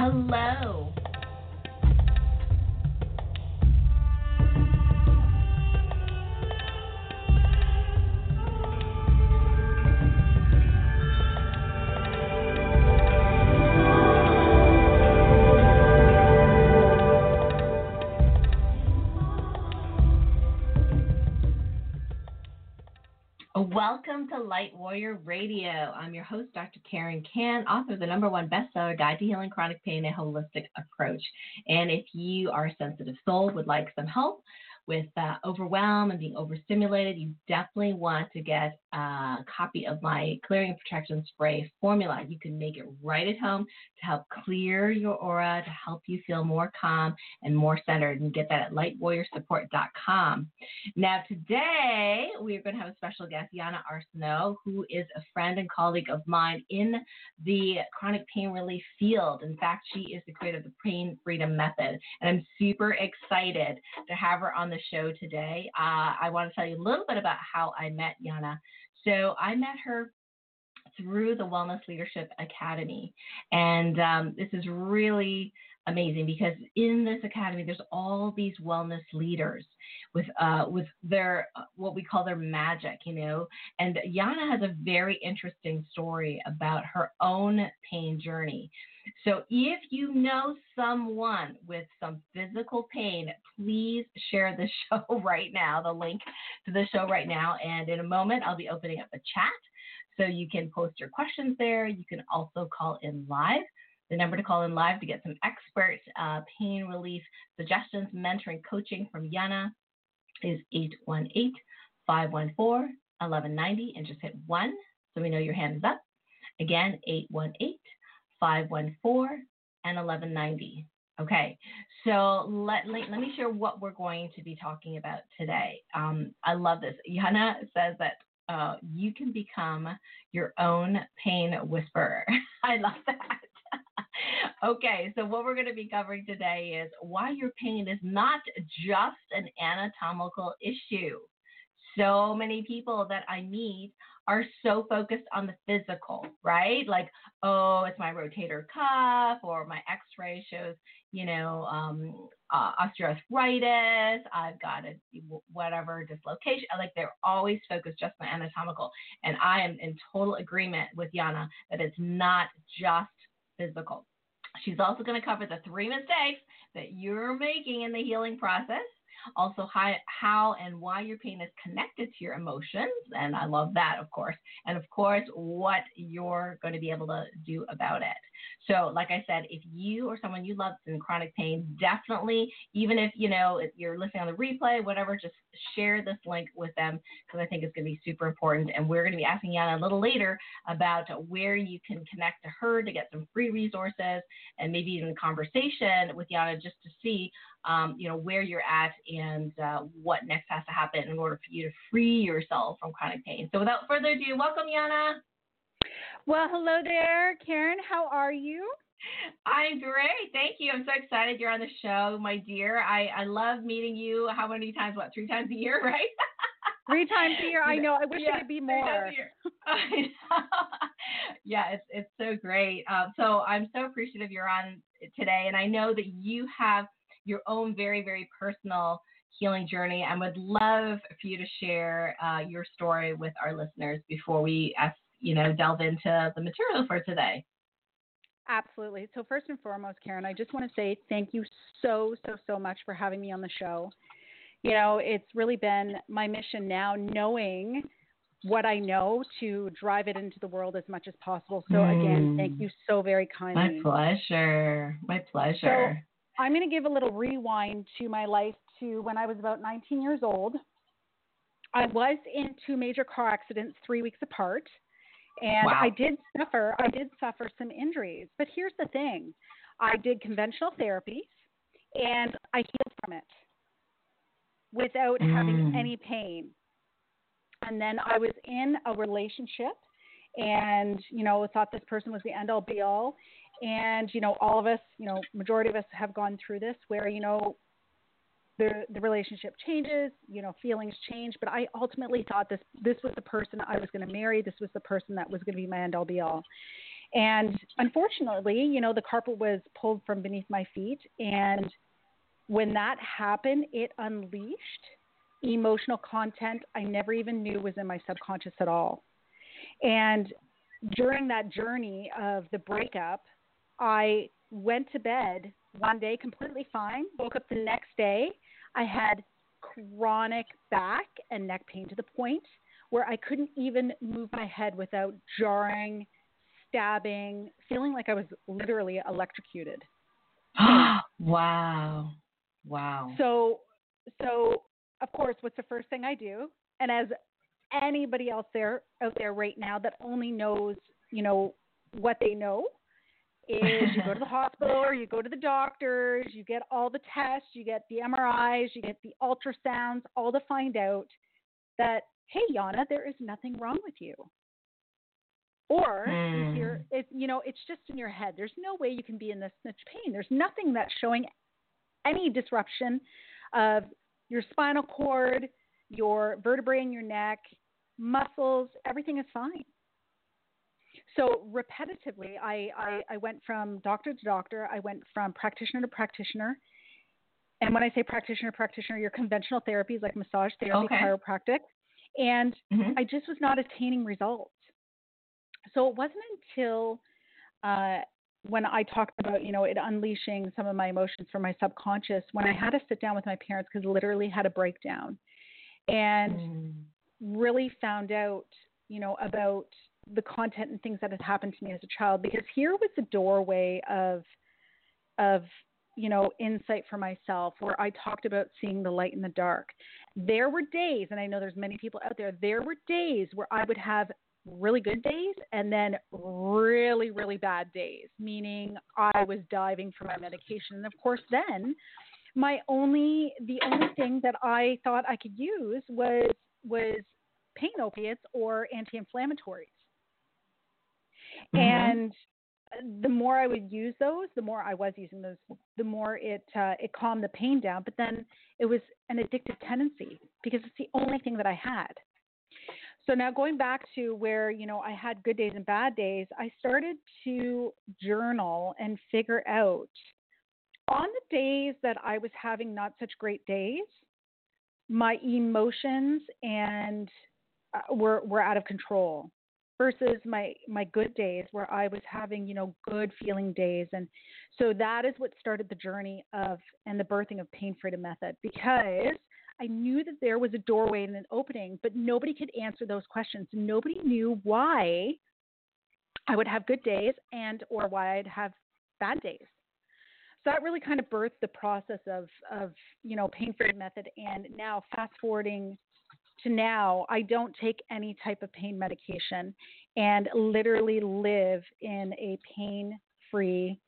Hello. Welcome to Light Warrior Radio. I'm your host, Dr. Karen Kan, author of the number one bestseller, Guide to Healing Chronic Pain, a Holistic Approach. And if you are a sensitive soul, would like some help, with uh, overwhelm and being overstimulated, you definitely want to get a copy of my Clearing and Protection Spray formula. You can make it right at home to help clear your aura, to help you feel more calm and more centered. And get that at lightwarriorsupport.com. Now, today we are going to have a special guest, Janna Arsenault, who is a friend and colleague of mine in the chronic pain relief field. In fact, she is the creator of the Pain Freedom Method. And I'm super excited to have her on the show today. Uh, I want to tell you a little bit about how I met Janna. So I met her through the Wellness Leadership Academy. And um, this is really amazing because in this academy there's all these wellness leaders with uh, with their uh, what we call their magic you know and Janna has a very interesting story about her own pain journey so if you know someone with some physical pain, please share the show right now, the link to the show right now. And in a moment, I'll be opening up a chat. So you can post your questions there. You can also call in live. The number to call in live to get some expert uh, pain relief suggestions, mentoring, coaching from Janna is 818 514 1190 and just hit one so we know your hand is up. Again, 818 514 and 1190. Okay, so let, let, let, me share what we're going to be talking about today. Um, I love this. Janna says that uh, you can become your own pain whisperer. I love that. okay, so what we're going to be covering today is why your pain is not just an anatomical issue. So many people that I meet are so focused on the physical, right? Like, oh, it's my rotator cuff, or my x ray shows, you know, um, uh, osteoarthritis, I've got a whatever dislocation. Like, they're always focused just on anatomical. And I am in total agreement with Janna that it's not just physical. She's also going to cover the three mistakes that you're making in the healing process also, how, how and why your pain is connected to your emotions. And I love that, of course. And of course, what you're going to be able to do about it. So, like I said, if you or someone you love is in chronic pain, definitely, even if you know if you're listening on the replay, whatever, just share this link with them because I think it's going to be super important. And we're going to be asking Janna a little later about where you can connect to her to get some free resources and maybe even a conversation with Janna just to see um, you know, where you're at and uh, what next has to happen in order for you to free yourself from chronic pain. So without further ado, welcome, Janna. Well, hello there, Karen. How are you? I'm great. Thank you. I'm so excited you're on the show, my dear. I, I love meeting you. How many times? What, three times a year, right? Three times a year. I know. I wish yeah, it could be more. yeah, it's it's so great. Um, so I'm so appreciative you're on today, and I know that you have your own very, very personal healing journey and would love for you to share uh, your story with our listeners before we ask, you know, delve into the material for today. Absolutely. So first and foremost, Karen, I just want to say thank you so, so, so much for having me on the show. You know, it's really been my mission now, knowing what I know to drive it into the world as much as possible. So again, thank mm. you so very kindly. My pleasure. My pleasure. So, I'm going to give a little rewind to my life to when I was about 19 years old. I was in two major car accidents three weeks apart, and wow. I did suffer. I did suffer some injuries, but here's the thing: I did conventional therapies, and I healed from it without mm. having any pain. And then I was in a relationship, and you know thought this person was the end all be all, and, you know, all of us, you know, majority of us have gone through this where, you know, the, the relationship changes, you know, feelings change, but I ultimately thought this, this was the person I was going to marry. This was the person that was going to be my end all be all. And unfortunately, you know, the carpet was pulled from beneath my feet. And when that happened, it unleashed emotional content I never even knew was in my subconscious at all. And during that journey of the breakup, I went to bed one day completely fine, woke up the next day. I had chronic back and neck pain to the point where I couldn't even move my head without jarring, stabbing, feeling like I was literally electrocuted. wow. Wow. So so of course what's the first thing I do? And as anybody else there out there right now that only knows, you know, what they know is you go to the hospital or you go to the doctors, you get all the tests, you get the MRIs, you get the ultrasounds, all to find out that, hey, Janna, there is nothing wrong with you. Or mm. you're, it, you know, it's just in your head. There's no way you can be in this much pain. There's nothing that's showing any disruption of your spinal cord, your vertebrae in your neck, muscles, everything is fine. So repetitively, I, I, I went from doctor to doctor. I went from practitioner to practitioner. And when I say practitioner, practitioner, your conventional therapies like massage therapy, okay. chiropractic. And mm-hmm. I just was not attaining results. So it wasn't until uh, when I talked about, you know, it unleashing some of my emotions from my subconscious, when I had to sit down with my parents because literally had a breakdown and mm. really found out, you know, about the content and things that had happened to me as a child because here was the doorway of of you know insight for myself where I talked about seeing the light in the dark. There were days and I know there's many people out there there were days where I would have really good days and then really really bad days meaning I was diving for my medication and of course then my only the only thing that I thought I could use was was pain opiates or anti-inflammatories Mm-hmm. And the more I would use those, the more I was using those, the more it uh, it calmed the pain down. But then it was an addictive tendency because it's the only thing that I had. So now going back to where you know I had good days and bad days, I started to journal and figure out on the days that I was having not such great days, my emotions and uh, were were out of control versus my my good days where I was having you know good feeling days. And so that is what started the journey of and the birthing of pain freedom method because I knew that there was a doorway and an opening but nobody could answer those questions. Nobody knew why I would have good days and or why I'd have bad days. So that really kind of birthed the process of of you know pain freedom method. And now fast forwarding to now, I don't take any type of pain medication and literally live in a pain free,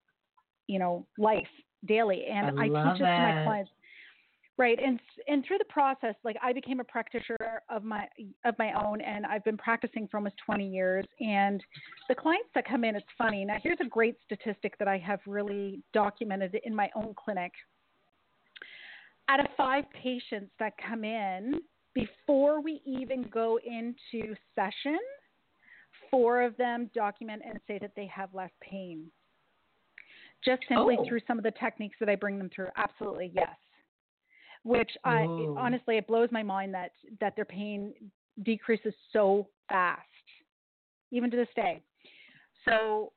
you know, life daily. And I, I teach this to my clients. Right. And and through the process, like I became a practitioner of my of my own and I've been practicing for almost 20 years and the clients that come in it's funny. Now here's a great statistic that I have really documented in my own clinic. Out of 5 patients that come in, before we even go into session, four of them document and say that they have less pain. Just simply oh. through some of the techniques that I bring them through. Absolutely, yes. Which I honestly, it blows my mind that that their pain decreases so fast, even to this day. So,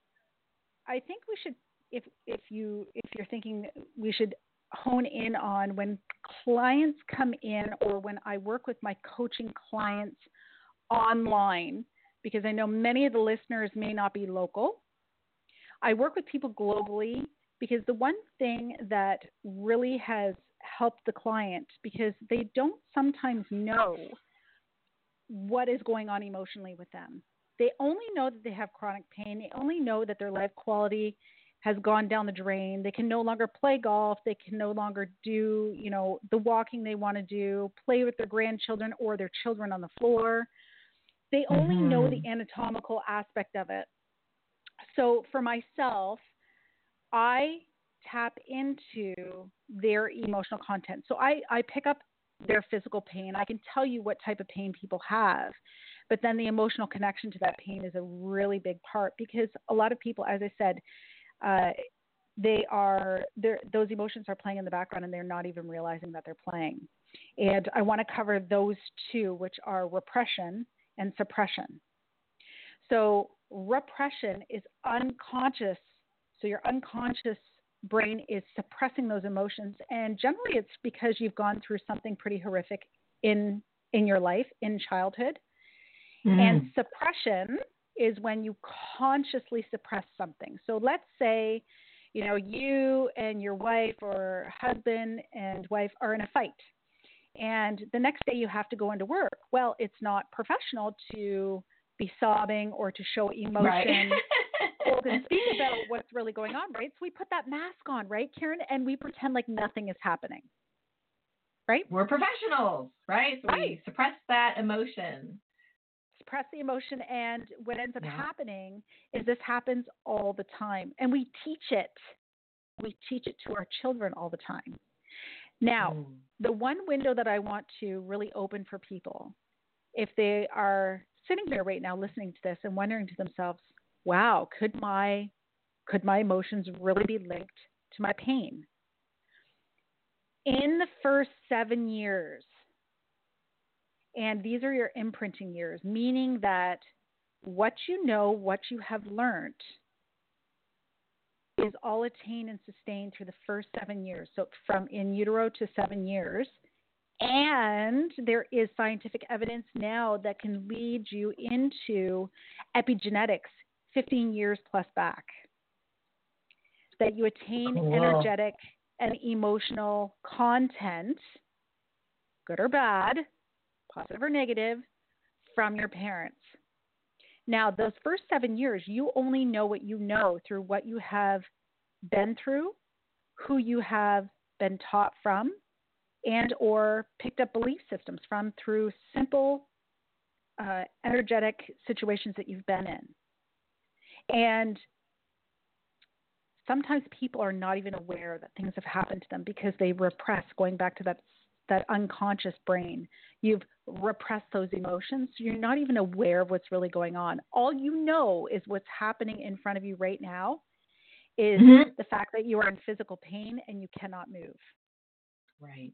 I think we should, if if you if you're thinking we should hone in on when clients come in or when I work with my coaching clients online, because I know many of the listeners may not be local. I work with people globally because the one thing that really has helped the client because they don't sometimes know what is going on emotionally with them. They only know that they have chronic pain. They only know that their life quality has gone down the drain. They can no longer play golf. They can no longer do, you know, the walking they want to do, play with their grandchildren or their children on the floor. They only mm-hmm. know the anatomical aspect of it. So for myself, I tap into their emotional content. So I, I pick up their physical pain. I can tell you what type of pain people have But then the emotional connection to that pain is a really big part because a lot of people, as I said, uh, they are those emotions are playing in the background and they're not even realizing that they're playing. And I want to cover those two, which are repression and suppression. So repression is unconscious. So your unconscious brain is suppressing those emotions, and generally it's because you've gone through something pretty horrific in in your life in childhood. Mm. And suppression is when you consciously suppress something. So let's say, you know, you and your wife or husband and wife are in a fight. And the next day you have to go into work. Well, it's not professional to be sobbing or to show emotion right. or to speak about what's really going on, right? So we put that mask on, right, Karen, and we pretend like nothing is happening. Right? We're professionals, right? So right. we suppress that emotion. Suppress the emotion and what ends up yeah. happening is this happens all the time. And we teach it. We teach it to our children all the time. Now, mm. the one window that I want to really open for people, if they are sitting there right now listening to this and wondering to themselves, wow, could my could my emotions really be linked to my pain? In the first seven years, and these are your imprinting years, meaning that what you know, what you have learned, is all attained and sustained through the first seven years. So from in utero to seven years. And there is scientific evidence now that can lead you into epigenetics 15 years plus back. That you attain oh, cool. energetic and emotional content, good or bad, positive or negative, from your parents. Now, those first seven years, you only know what you know through what you have been through, who you have been taught from, and or picked up belief systems from through simple uh, energetic situations that you've been in. And sometimes people are not even aware that things have happened to them because they repress going back to that that unconscious brain you've repressed those emotions so you're not even aware of what's really going on all you know is what's happening in front of you right now is mm-hmm. the fact that you are in physical pain and you cannot move right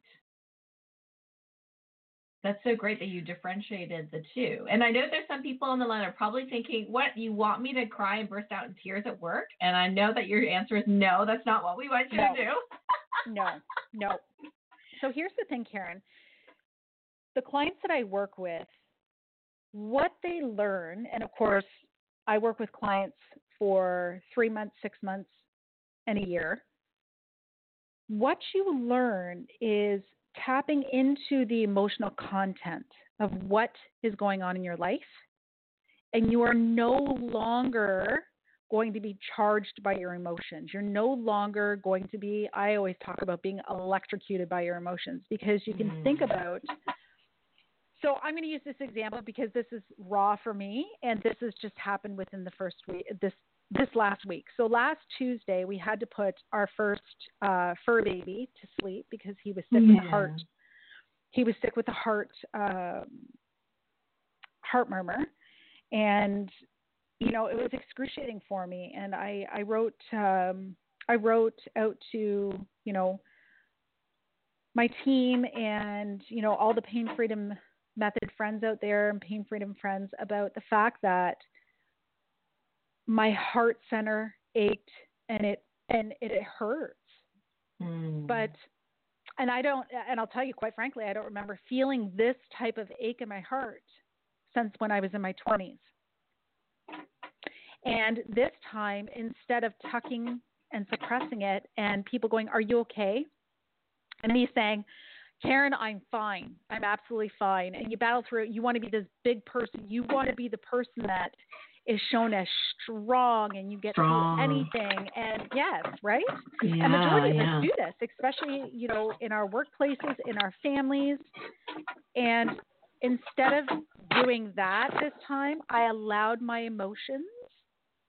that's so great that you differentiated the two. And I know there's some people on the line are probably thinking, what, you want me to cry and burst out in tears at work? And I know that your answer is no, that's not what we want you no. to do. no, no. So here's the thing, Karen. The clients that I work with, what they learn, and of course, I work with clients for three months, six months, and a year. What you learn is tapping into the emotional content of what is going on in your life. And you are no longer going to be charged by your emotions. You're no longer going to be, I always talk about being electrocuted by your emotions because you can mm. think about. So I'm going to use this example because this is raw for me, and this has just happened within the first week, this this last week. So last Tuesday, we had to put our first uh, fur baby to sleep because he was sick yeah. with the heart. He was sick with a heart um, heart murmur, and you know it was excruciating for me. And I I wrote um, I wrote out to you know my team and you know all the pain freedom method friends out there and pain freedom friends about the fact that my heart center ached and it and it, it hurts. Mm. But and I don't and I'll tell you quite frankly, I don't remember feeling this type of ache in my heart since when I was in my 20s. And this time instead of tucking and suppressing it and people going, "Are you okay?" and me saying, Karen, I'm fine. I'm absolutely fine. And you battle through it. You want to be this big person. You want to be the person that is shown as strong and you get strong. through anything. And yes, right? Yeah, and majority yeah. of us do this, especially, you know, in our workplaces, in our families. And instead of doing that this time, I allowed my emotions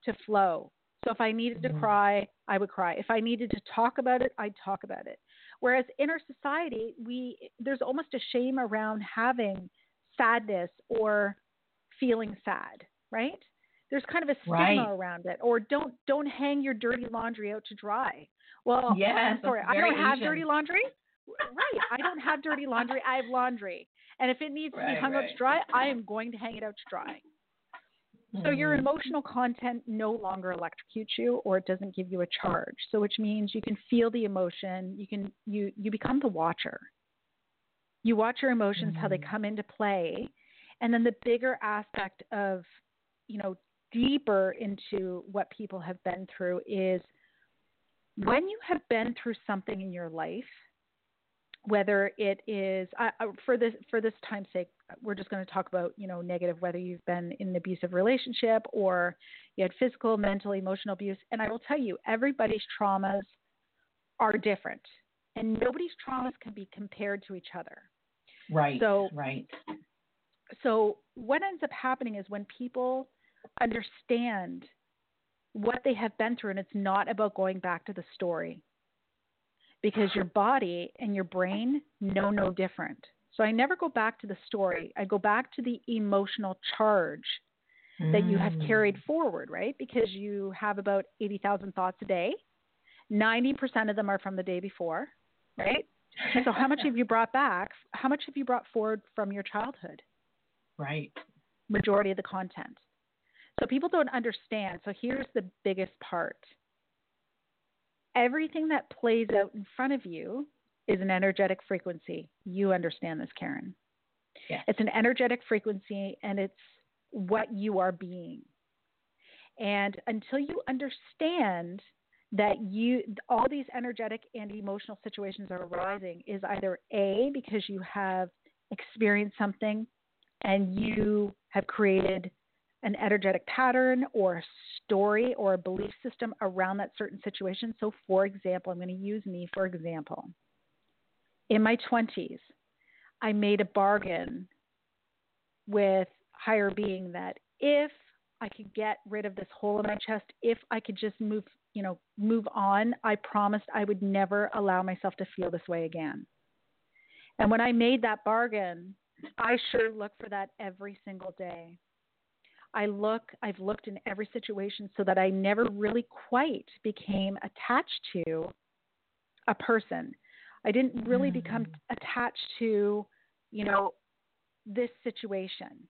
to flow. So if I needed to mm-hmm. cry, I would cry. If I needed to talk about it, I'd talk about it. Whereas in our society, we there's almost a shame around having sadness or feeling sad, right? There's kind of a stigma right. around it. Or don't don't hang your dirty laundry out to dry. Well, yes, sorry, I don't have Asian. dirty laundry. Right. I don't have dirty laundry. I have laundry. And if it needs right, to be hung right. out to dry, I am going to hang it out to dry. So your Mhm. emotional content no longer electrocutes you or it doesn't give you a charge. So which means you can feel the emotion, you can you you become the watcher. You watch your emotions how they Mhm. come into play. And then the bigger aspect of, you know, deeper into what people have been through is when you have been through something in your life, whether it is uh, for this for this time's sake, we're just going to talk about you know negative whether you've been in an abusive relationship or you had physical, mental, emotional abuse. And I will tell you, everybody's traumas are different, and nobody's traumas can be compared to each other. Right. So- right. So what ends up happening is when people understand what they have been through, and it's not about going back to the story because your body and your brain know no different. So I never go back to the story. I go back to the emotional charge that you have Mm. carried forward, right? Because you have about 80,000 thoughts a day. 90% of them are from the day before, right? So how much have you brought back? How much have you brought forward from your childhood? right. majority of the content. So people don't understand. So here's the biggest part everything that plays out in front of you is an energetic frequency. You understand this, Karen. Yes. It's an energetic frequency and it's what you are being. And until you understand that you all these energetic and emotional situations are arising is either A because you have experienced something and you have created an energetic pattern or a story or a belief system around that certain situation. So, for example, I'm going to use me for example. In my 20s, I made a bargain with higher being that if I could get rid of this hole in my chest, if I could just move, you know, move on, I promised I would never allow myself to feel this way again. And when I made that bargain, I sure look for that every single day. I look, I've looked in every situation so that I never really quite became attached to a person. I didn't really Mm. become attached to, you know, this situation.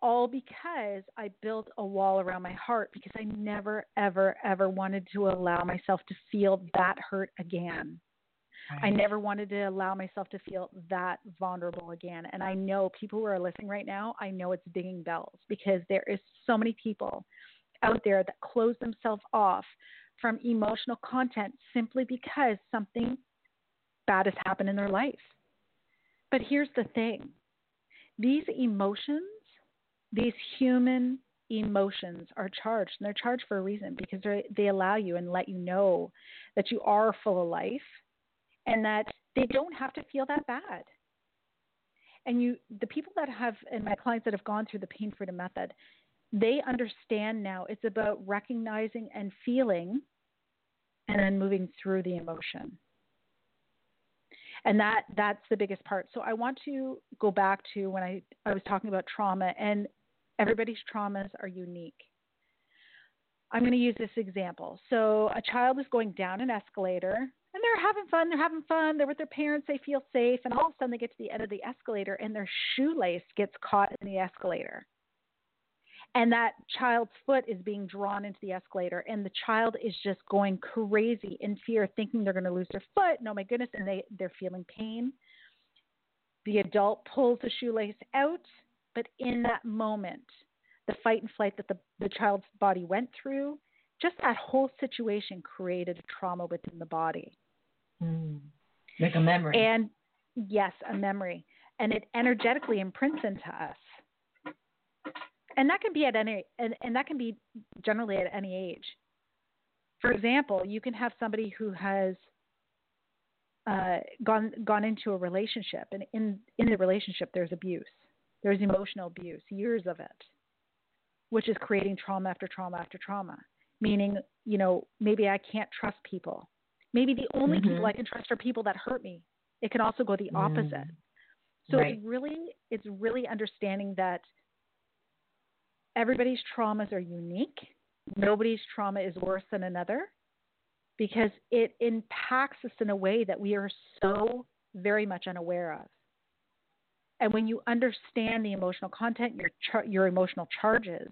All because I built a wall around my heart because I never, ever, ever wanted to allow myself to feel that hurt again. I never wanted to allow myself to feel that vulnerable again. And I know people who are listening right now, I know it's dinging bells because there is so many people out there that close themselves off from emotional content simply because something bad has happened in their life. But here's the thing these emotions, these human emotions are charged, and they're charged for a reason because they allow you and let you know that you are full of life and that they don't have to feel that bad. And you, the people that have, and my clients that have gone through the pain freedom method, they understand now it's about recognizing and feeling and then moving through the emotion. And that that's the biggest part. So I want to go back to when I, I was talking about trauma and everybody's traumas are unique. I'm going to use this example. So a child is going down an escalator and they're having fun, they're having fun, they're with their parents, they feel safe, and all of a sudden they get to the end of the escalator and their shoelace gets caught in the escalator. And that child's foot is being drawn into the escalator, and the child is just going crazy in fear, thinking they're going to lose their foot. no oh my goodness, and they, they're feeling pain. The adult pulls the shoelace out, but in that moment, the fight and flight that the, the child's body went through, just that whole situation created a trauma within the body. Mm. Like a memory. And yes, a memory. And it energetically imprints into us. And that can be at any and, and that can be generally at any age. For example, you can have somebody who has uh, gone gone into a relationship, and in in the relationship there's abuse, there's emotional abuse, years of it, which is creating trauma after trauma after trauma. Meaning, you know, maybe I can't trust people. Maybe the only Mhm. people I can trust are people that hurt me. It can also go the opposite. Mm. So Right. it's really it's really understanding that everybody's traumas are unique. Nobody's trauma is worse than another because it impacts us in a way that we are so very much unaware of. And when you understand the emotional content, your char- your emotional charges,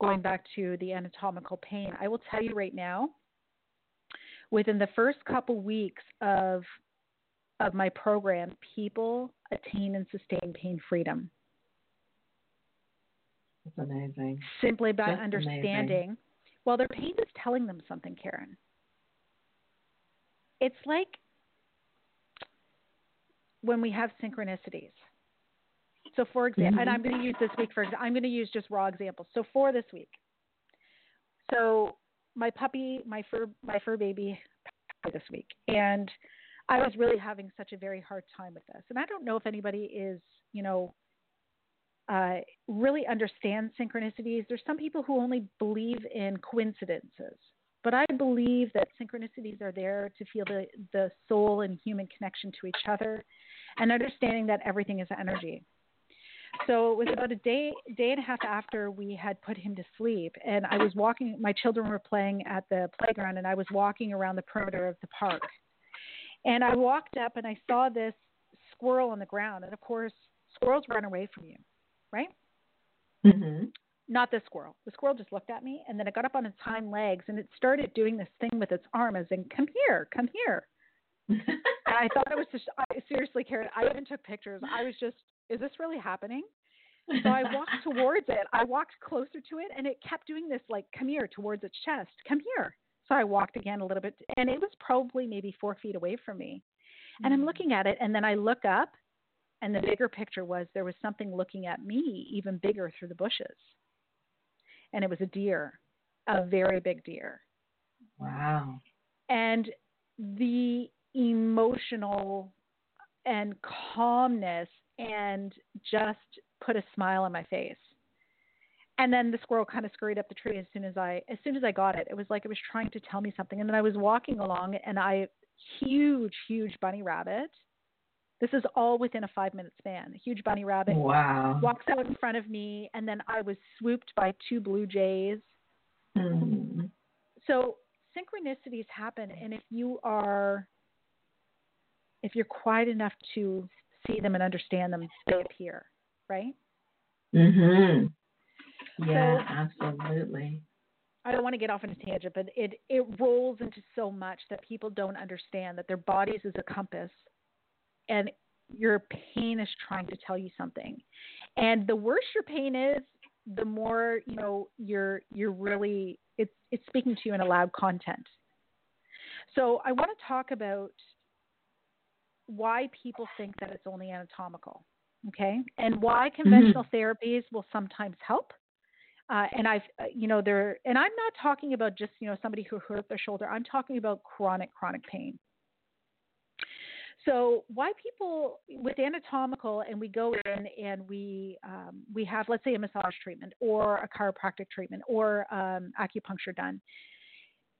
going back to the anatomical pain, I will tell you right now, within the first couple weeks of of my program, people attain and sustain pain freedom. That's amazing. Simply by That's understanding. Amazing. Well, their pain is telling them something, Karen. It's like when we have synchronicities. So, for example, mm-hmm. and I'm going to use this week for I'm going to use just raw examples. So, for this week, so my puppy, my fur, my fur baby, this week, and I was really having such a very hard time with this. And I don't know if anybody is, you know, uh, really understand synchronicities. There's some people who only believe in coincidences, but I believe that synchronicities are there to feel the the soul and human connection to each other, and understanding that everything is energy. So it was about a day day and a half after we had put him to sleep, and I was walking. My children were playing at the playground, and I was walking around the perimeter of the park. And I walked up, and I saw this squirrel on the ground, and of course, squirrels run away from you, right? Mm-hmm. Not the squirrel. The squirrel just looked at me, and then it got up on its hind legs, and it started doing this thing with its arm, as in, "Come here, come here." and I thought it was just I, seriously, Karen. I even took pictures. I was just is this really happening? So I walked towards it. I walked closer to it, and it kept doing this, like, come here, towards its chest. Come here. So I walked again a little bit, and it was probably maybe four feet away from me. And I'm mm. looking at it, and then I look up, and the bigger picture was there was something looking at me, even bigger through the bushes. And it was a deer, a very big deer. Wow. And the emotional and calmness and just put a smile on my face. And then the squirrel kind of scurried up the tree as soon as I as soon as I got it. It was like it was trying to tell me something. And then I was walking along and I huge, huge bunny rabbit. This is all within a five minute span. A huge bunny rabbit wow. walks out in front of me and then I was swooped by two blue jays. Mm. So synchronicities happen and if you are if you're quiet enough to see them and understand them, they appear, right? Mhm. Yeah, so, absolutely. I don't want to get off on a tangent, but it it rolls into so much that people don't understand that their bodies is a compass, and your pain is trying to tell you something. And the worse your pain is, the more you know you're you're really it's it's speaking to you in a loud content. So I want to talk about why people think that it's only anatomical, okay, and why mm-hmm. conventional mm-hmm. therapies will sometimes help. Uh, and I've, uh, you know, there, and I'm not talking about just, you know, somebody who hurt their shoulder. I'm talking about chronic, chronic pain. So why people with anatomical and we go in and we um, we have let's say a massage treatment or a chiropractic treatment or um, acupuncture done,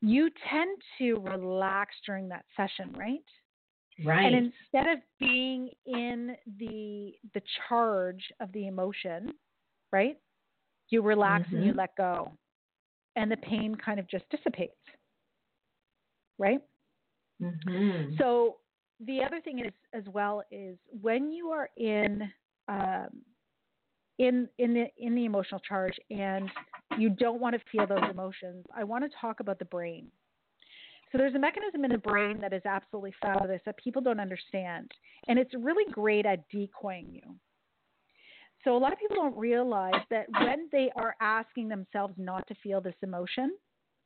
you tend to relax during that session, right? Right. And instead of being in the the charge of the emotion, right? You relax mm-hmm. and you mm-hmm. let go. And the pain kind of just dissipates. Right? Mm-hmm. So the other thing is as well is when you are in um, in in the in the emotional charge and you don't want to feel those emotions, I want to talk about the brain so there's a mechanism in the brain that is absolutely fabulous that people don't understand, and it's really great at decoying you. So a lot of people don't realize that when they are asking themselves not to feel this emotion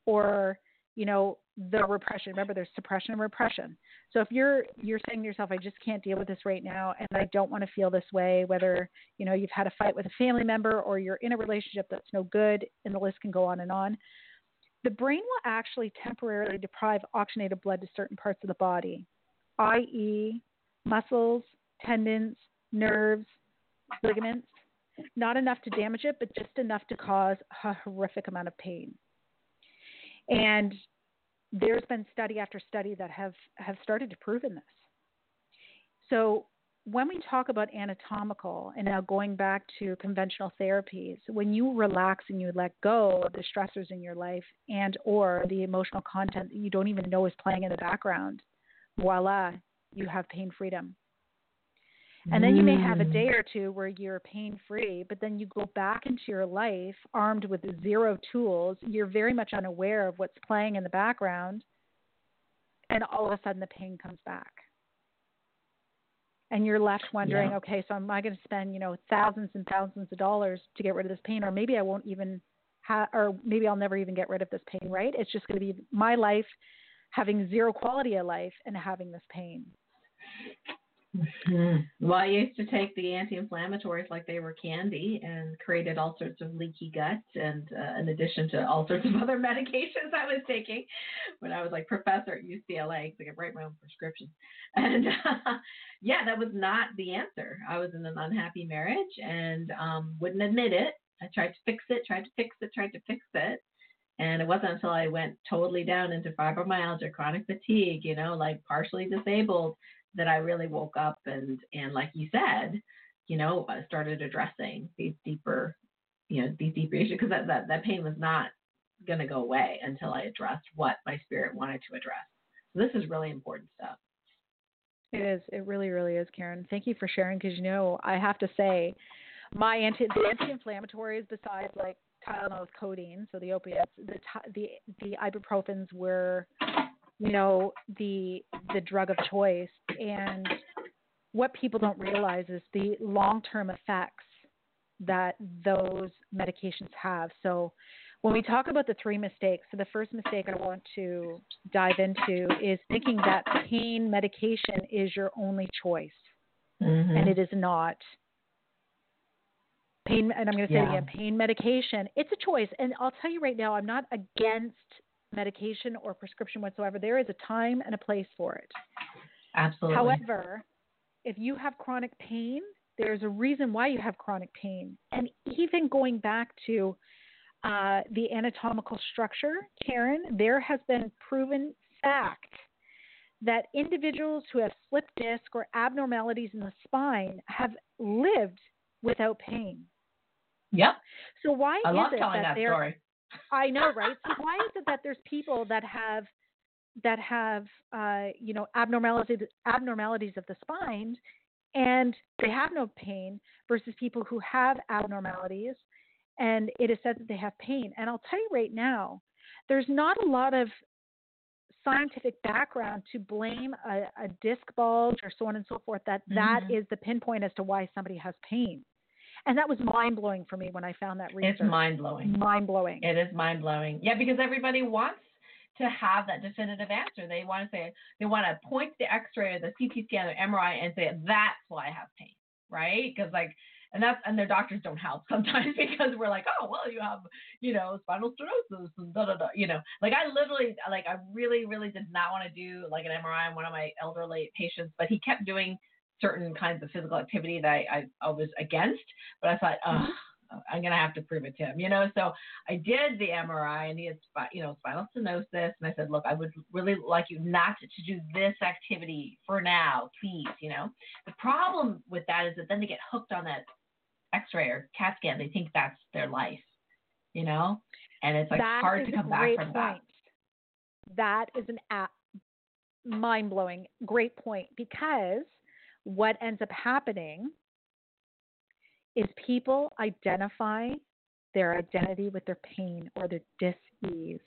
or you know the repression remember there's suppression and repression so if you're you're saying to yourself i just can't deal with this right now and i don't want to feel this way whether you know you've had a fight with a family member or you're in a relationship that's no good and the list can go on and on the brain will actually temporarily deprive oxygenated blood to certain parts of the body, i.e., muscles, tendons, nerves, ligaments. Not enough to damage it, but just enough to cause a horrific amount of pain. And there's been study after study that have, have started to prove in this. So when we talk about anatomical and now going back to conventional therapies, when you relax and you let go of the stressors in your life and or the emotional content that you don't even know is playing in the background, voila, you have pain freedom. And then you may have a mm. day or two where you're pain free, but then you go back into your life armed with zero tools. You're very much unaware of what's playing in the background. And all of a sudden the pain comes back and you're left wondering, yeah. okay, so am I going to spend you know thousands and thousands of dollars to get rid of this pain, or maybe I won't even have, or maybe I'll never even get rid of this pain, right? It's just going to be my life having zero quality of life and having this pain. Mm-hmm. Well, I used to take the anti-inflammatories like they were candy and created all sorts of leaky gut, and uh, in addition to all sorts of other medications I was taking when I was like professor at UCLA, because I could write my own prescriptions. And uh, yeah, that was not the answer. I was in an unhappy marriage and um, wouldn't admit it. I tried to fix it, tried to fix it, tried to fix it. And it wasn't until I went totally down into fibromyalgia, chronic fatigue, you know, like partially disabled, that I really woke up and and like you said, you know, started addressing these deeper, you know, these deeper issues because that, that that pain was not going to go away until I addressed what my spirit wanted to address. So this is really important stuff. It is. It really, really is, Karen. Thank you for sharing because you know I have to say, my anti anti-inflammatories besides like Tylenol with codeine, so the opiates, the the the ibuprofens were you know the the drug of choice. And what people don't realize is the long-term effects that those medications have. So when we talk about the three mistakes so the first mistake i want to dive into is thinking that pain medication is your only choice. Mm-hmm. and it is not. Pain and i'm going to say yeah. again pain medication it's a choice. And i'll tell you right now i'm not against medication or prescription whatsoever. There is a time and a place for it. Absolutely. However, if you have chronic pain, there's a reason why you have chronic pain. And even going back to uh, the anatomical structure, Karen, there has been proven fact that individuals who have slipped disc or abnormalities in the spine have lived without pain. Yep. So why I is love it telling that, that story. I know, right? So why is it that there's people that have that have uh, you know abnormalities abnormalities of the spine and they have no pain versus people who have abnormalities and it is said that they have pain. And I'll tell you right now, there's not a lot of scientific background to blame a, a disc bulge or so on and so forth that, mm-hmm. that is the pinpoint as to why somebody has pain. And that was mind blowing for me when I found that research. It's mind blowing. Mind blowing. It is mind blowing. Yeah, because everybody wants to have that definitive answer. They want to say they want to point to the X-ray or the CT scan or MRI and say that's why I have pain, right? Because like, and that's and their doctors don't help sometimes because we're like, oh well, you have you know spinal stenosis and da da da, you know. Like I literally like I really really did not want to do like an MRI on one of my elderly patients, but he kept doing certain kinds of physical activity that I, I, I was against, but I thought, oh. I'm gonna have to prove it to him, you know. So I did the MRI, and he had, you know, spinal stenosis, and I said, look, I would really like you not to, to do this activity for now, please, you know. The problem with that is that then they get hooked on that X-ray or CAT scan. They think that's their life, you know, and it's like that hard to come back from point. that. That is an app mind blowing, great point because what ends up happening is people identify their identity with their pain or their dis-ease.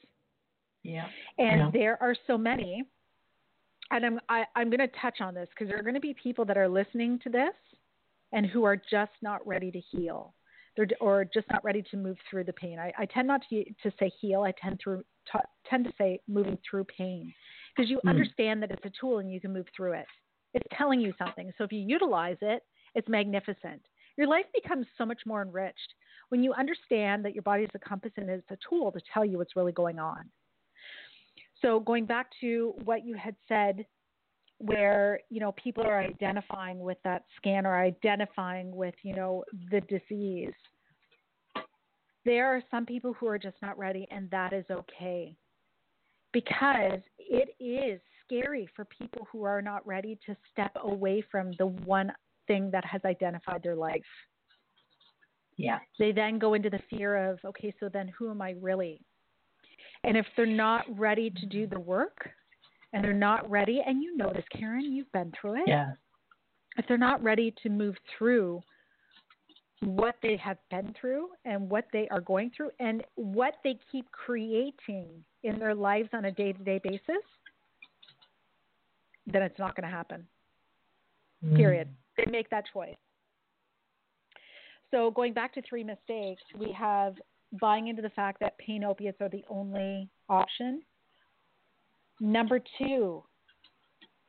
Yeah. And yeah. there are so many and I'm I, am i am going to touch on this because there are going to be people that are listening to this and who are just not ready to heal. They're, or just not ready to move through the pain. I, I tend not to, to say heal. I tend to, to tend to say moving through pain because you mm. understand that it's a tool and you can move through it. It's telling you something. So if you utilize it, it's magnificent. Your life becomes so much more enriched when you understand that your body is a compass and it's a tool to tell you what's really going on. So going back to what you had said where you know people are identifying with that scan or identifying with you know the disease there are some people who are just not ready and that is okay because it is scary for people who are not ready to step away from the one thing that has identified their life. Yeah. They then go into the fear of, okay, so then who am I really? And if they're not ready to do the work and they're not ready, and you know this, Karen, you've been through it. Yeah. If they're not ready to move through what they have been through and what they are going through and what they keep creating in their lives on a day to day basis, then it's not going to happen. Mm. Period. They make that choice. So, going back to three mistakes, we have buying into the fact that pain opiates are the only option. Number two,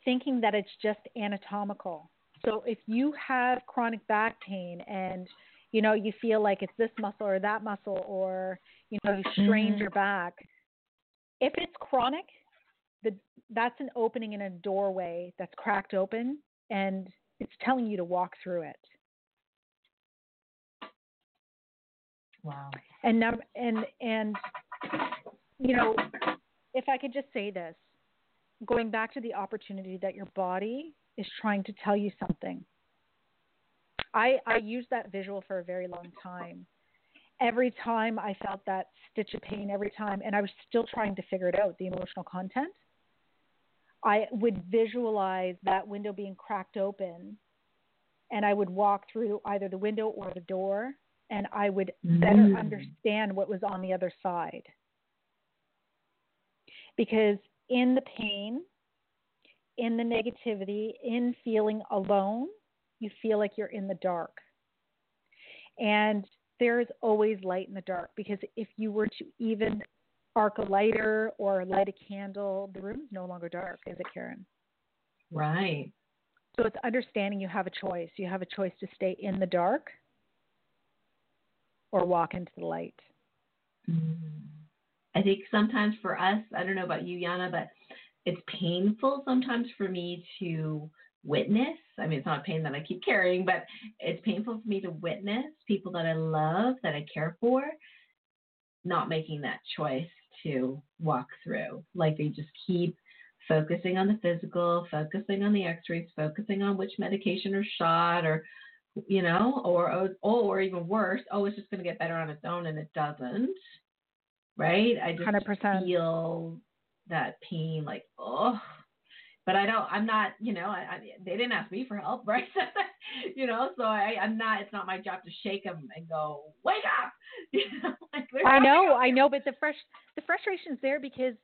thinking that it's just anatomical. So if you have chronic back pain and you know you feel like it's this muscle or that muscle or you know you strained mm-hmm. your back, if it's chronic, the that's an opening in a doorway that's cracked open and it's telling you to walk through it. Wow. And num- and and you know, if I could just say this, going back to the opportunity that your body is trying to tell you something. I I used that visual for a very long time. Every time I felt that stitch of pain, every time, and I was still trying to figure it out, the emotional content. I would visualize that window being cracked open, and I would walk through either the window or the door, and I would better mm. understand what was on the other side. Because in the pain, in the negativity, in feeling alone, you feel like you're in the dark. And there is always light in the dark because if you were to even arc a lighter or light a candle, the room is no longer dark, is it, Karen? Right. So it's understanding you have a choice. You have a choice to stay in the dark or walk into the light. Mm. I think sometimes for us, I don't know about you, Janna, but it's painful sometimes for me to witness. I mean, it's not pain that I keep carrying, but it's painful for me to witness people that I love, that I care for, not making that choice to walk through. Like they just keep focusing on the physical, focusing on the x-rays, focusing on which medication or shot or you know, or or, or even worse, oh, it's just going to get better on its own and it doesn't. Right? I just 100%. feel that pain like, oh, but I don't, I'm not, you know, I, I, they didn't ask me for help, right? you know, so I, I'm not, it's not my job to shake them and go, wake up. You know, like I know, I know, but the fresh, the frustration's there because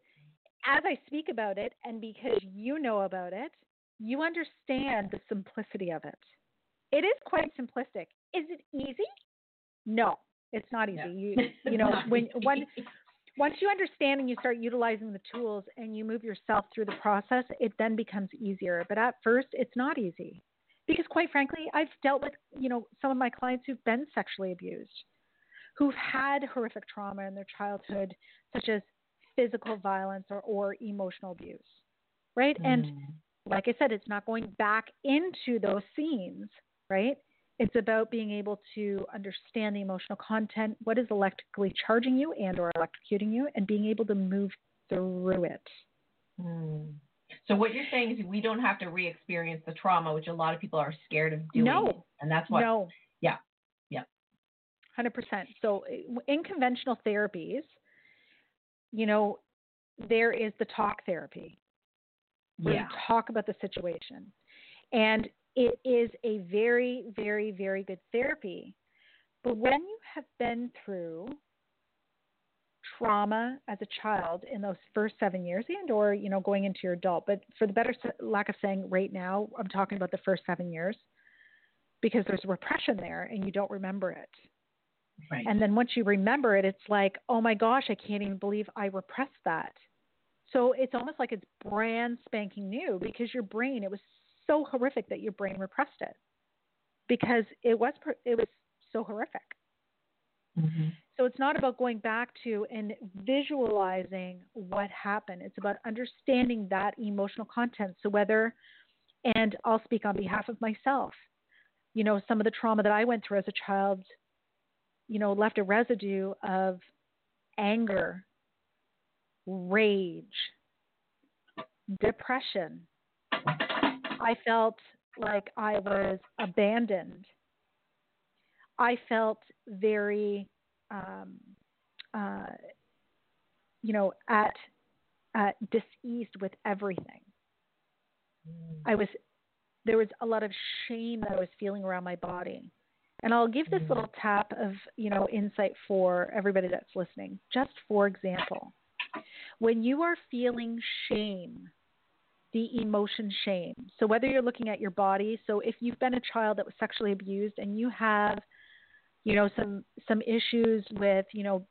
as I speak about it and because you know about it, you understand the simplicity of it. It is quite simplistic. Is it easy? No, it's not easy. You, you know, when, when, once you understand and you start utilizing the tools and you move yourself through the process, it then becomes easier. But at first, it's not easy because, quite frankly, I've dealt with you know some of my clients who've been sexually abused, who've had horrific trauma in their childhood, such as physical violence or, or emotional abuse, right? Mm. And like I said, it's not going back into those scenes, right? It's about being able to understand the emotional content, what is electrically charging you and or electrocuting you, and being able to move through it. Hmm. So what you're saying is we don't have to re-experience the trauma, which a lot of people are scared of doing. No, and that's why. No. Yeah. Yeah. Hundred percent. So in conventional therapies, you know, there is the talk therapy. Yeah. you talk about the situation, and it is a very, very, very good therapy. But when you have been through trauma as a child in those first seven years and or you know going into your adult but for the better lack of saying right now i'm talking about the first seven years because there's repression there and you don't remember it right. and then once you remember it it's like oh my gosh i can't even believe i repressed that so it's almost like it's brand spanking new because your brain it was so horrific that your brain repressed it because it was it was so horrific. Mm-hmm. So it's not about going back to and visualizing what happened. It's about understanding that emotional content. So whether, and I'll speak on behalf of myself, you know, some of the trauma that I went through as a child, you know, left a residue of anger, rage, depression, I felt like I was abandoned. I felt very, um, uh, you know, at uh, diseased with everything. Mm. I was there was a lot of shame that I was feeling around my body. And I'll give this little mm. tap of, you know, insight for everybody that's listening. Just for example, when you are feeling shame, the emotion shame. So whether you're looking at your body, so if you've been a child that was sexually abused and you have, you know, some some issues with, you know,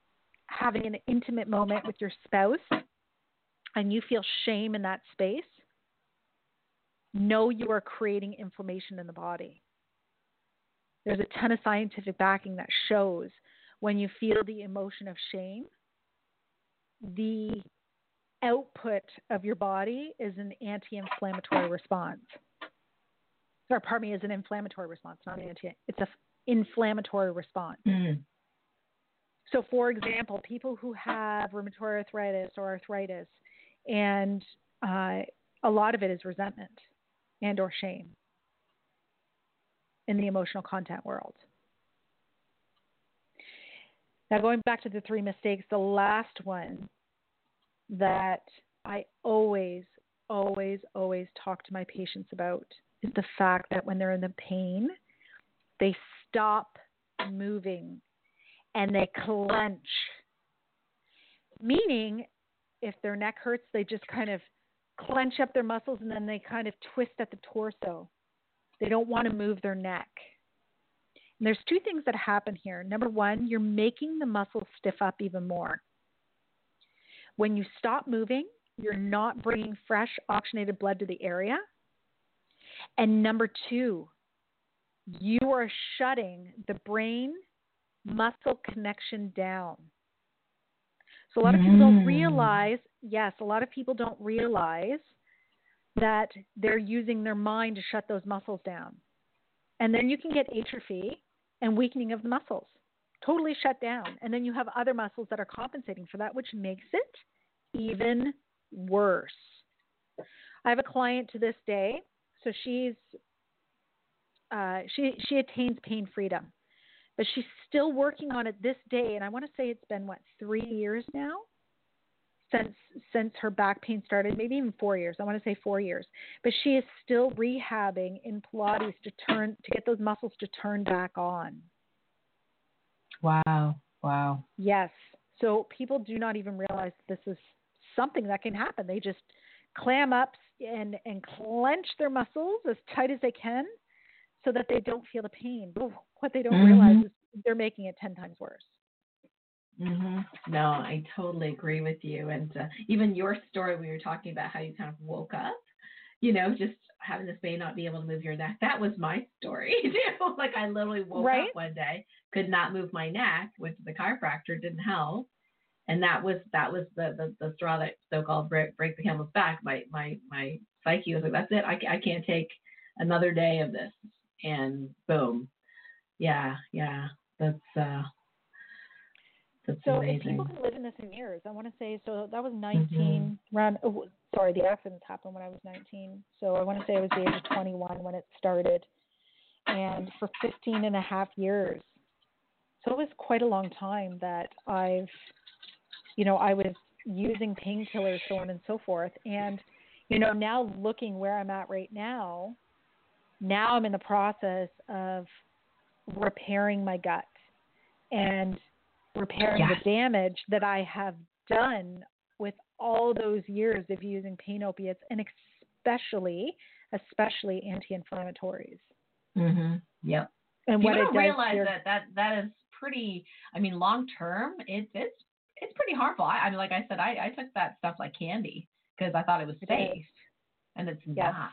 having an intimate moment with your spouse and you feel shame in that space, know you are creating inflammation in the body. There's a ton of scientific backing that shows when you feel the emotion of shame, the output of your body is an anti inflammatory response. Or, pardon me, is an inflammatory response, not anti, it's an inflammatory response. Mm. So, for example, people who have rheumatoid arthritis or arthritis, and uh, a lot of it is resentment and or shame in the emotional content world. Now, going back to the three mistakes, the last one that I always, always, always talk to my patients about is the fact that when they're in the pain, they stop moving and they clench. Meaning, if their neck hurts, they just kind of clench up their muscles and then they kind of twist at the torso. They don't want to move their neck. And there's two things that happen here. Number one, you're making the muscles stiff up even more. When you stop moving, you're not bringing fresh oxygenated blood to the area. And number two, you are shutting the brain muscle connection down. So a lot of people don't mm. realize, yes, a lot of people don't realize that they're using their mind to shut those muscles down. And then you can get atrophy and weakening of the muscles, totally shut down. And then you have other muscles that are compensating for that, which makes it even worse. I have a client to this day, so she's uh, she she attains pain freedom but she's still working on it this day. And I want to say it's been what three years now since since her back pain started, maybe even four years. I want to say four years. But she is still rehabbing in Pilates to turn to get those muscles to turn back on. Wow. Wow. Yes. So people do not even realize this is something that can happen. They just clam up and and clench their muscles as tight as they can so that they don't feel the pain. But what they don't mm-hmm. realize is they're making it 10 times worse. Mm-hmm. No, I totally agree with you. And uh, even your story, we were talking about how you kind of woke up, you know, just having this pain, not be able to move your neck. That was my story too. like I literally woke right? up one day, could not move my neck, went to the chiropractor, didn't help. And that was that was the the, the straw that so-called break, break the camel's back. My my my psyche was like, that's it. I, I can't take another day of this and boom. Yeah, yeah, that's uh, that's so amazing. if people can live in this in years, I want to say so that was 19 mm-hmm. around. Oh, sorry, the accidents happened when I was 19. So I want to say I was the age of 21 when it started, and for 15 and a half years. So it was quite a long time that I've, you know, I was using painkillers, so on and so forth, and you know, now looking where I'm at right now, now I'm in the process of repairing my gut and repairing yes. the damage that I have done with all those years of using pain opiates and especially especially anti-inflammatories. Mhm. Yep. And People what don't realize that that that is pretty. I mean, long term, it's it's it's pretty harmful. I, I mean, like I said, I, I took that stuff like candy because I thought it was safe, and it's yes. not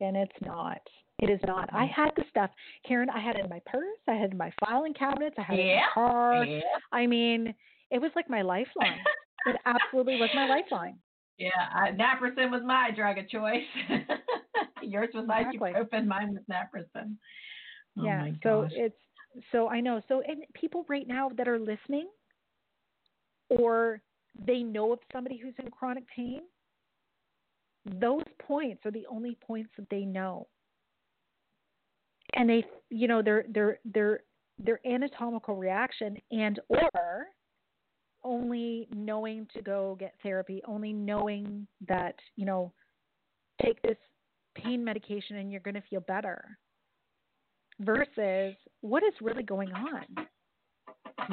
and it's not. It is not. I had the stuff, Karen. I had it in my purse. I had it in my filing cabinets. I had yeah. it in my car. Yeah. I mean, it was like my lifeline. it absolutely was my lifeline. Yeah, I, naproxen was my drug of choice. Yours was exactly. ibuprofen. Mine was naproxen. Oh yeah. So it's so I know. So and people right now that are listening, or they know of somebody who's in chronic pain, those points are the only points that they know. And they you know their their their their anatomical reaction and or only knowing to go get therapy, only knowing that, you know, take this pain medication and you're going to feel better versus what is really going on?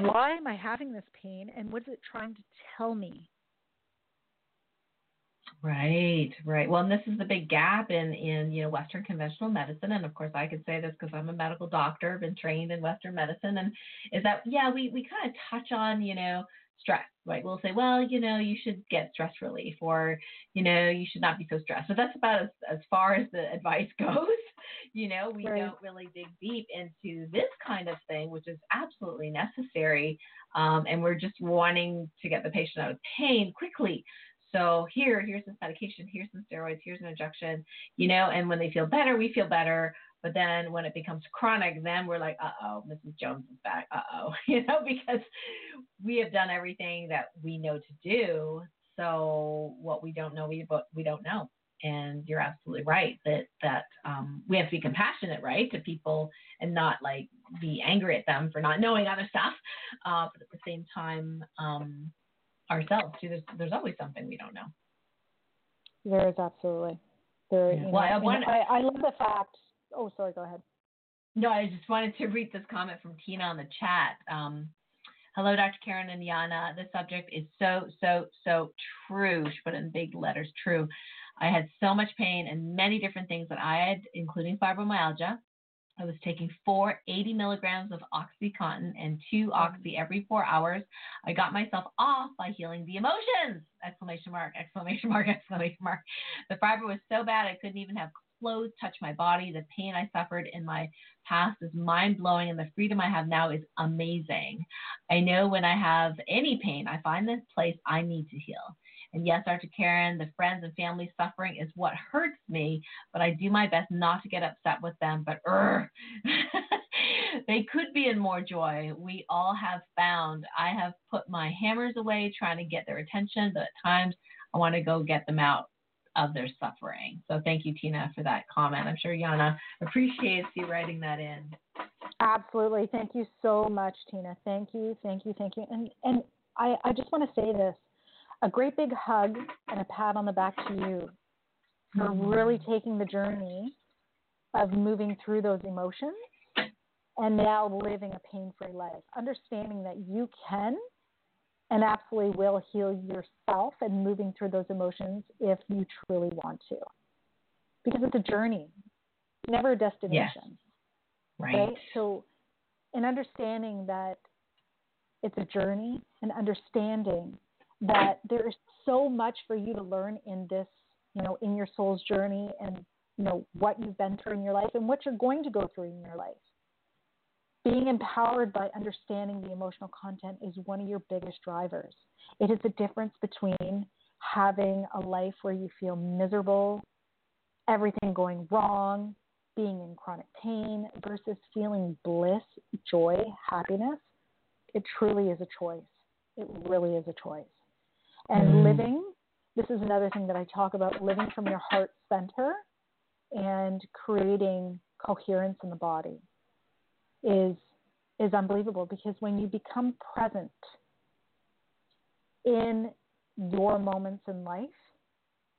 Why am I having this pain and what is it trying to tell me? Right, right. Well, and this is the big gap in in you know Western conventional medicine, and of course I could say this because I'm a medical doctor, been trained in Western medicine, and is that yeah we we kind of touch on you know stress, right? We'll say, well, you know, you should get stress relief, or you know, you should not be so stressed. So that's about as as far as the advice goes. you know, we right. don't really dig deep into this kind of thing, which is absolutely necessary, um, and we're just wanting to get the patient out of pain quickly. So here, here's this medication, here's some steroids, here's an injection, you know, and when they feel better, we feel better. But then when it becomes chronic, then we're like, uh oh, Mrs. Jones is back, uh oh, you know, because we have done everything that we know to do. So what we don't know, we we don't know. And you're absolutely right that that um, we have to be compassionate, right, to people and not like be angry at them for not knowing other stuff. Uh, but at the same time, um, ourselves too. There's there's always something we don't know. There is absolutely. There. Yeah. well, know, I, want, I, I love the fact. Oh, sorry. Go ahead. No, I just wanted to read this comment from Tina on the chat. Um, Hello, Dr. Karen and Janna. The subject is so, so, so true. She put it in big letters, true. I had so much pain and many different things that I had, including fibromyalgia. I was taking four 80 milligrams of OxyContin and two mm. Oxy every four hours. I got myself off by healing the emotions! Exclamation mark, exclamation mark, exclamation mark. The fiber was so bad I couldn't even have clothes touch my body. The pain I suffered in my past is mind blowing, and the freedom I have now is amazing. I know when I have any pain, I find the place I need to heal. And yes, Dr. Karen, the friends and family suffering is what hurts me, but I do my best not to get upset with them. But they could be in more joy. We all have found. I have put my hammers away trying to get their attention, but at times I want to go get them out of their suffering. So thank you, Tina, for that comment. I'm sure Janna appreciates you writing that in. Absolutely. Thank you so much, Tina. Thank you, thank you, thank you. And and I, I just want to say this a great big hug and a pat on the back to you for really taking the journey of moving through those emotions and now living a pain free life. Understanding that you can and absolutely will heal yourself and moving through those emotions if you truly want to. Because it's a journey, never a destination. Yes. Right. right. So, in understanding that it's a journey and understanding that there is so much for you to learn in this, you know, in your soul's journey and, you know, what you've been through in your life and what you're going to go through in your life. Being empowered by understanding the emotional content is one of your biggest drivers. It is the difference between having a life where you feel miserable, everything going wrong, being in chronic pain versus feeling bliss, joy, happiness. It truly is a choice. It really is a choice. And mm. living, this is another thing that I talk about living from your heart center and creating coherence in the body is is unbelievable because when you become present in your moments in life,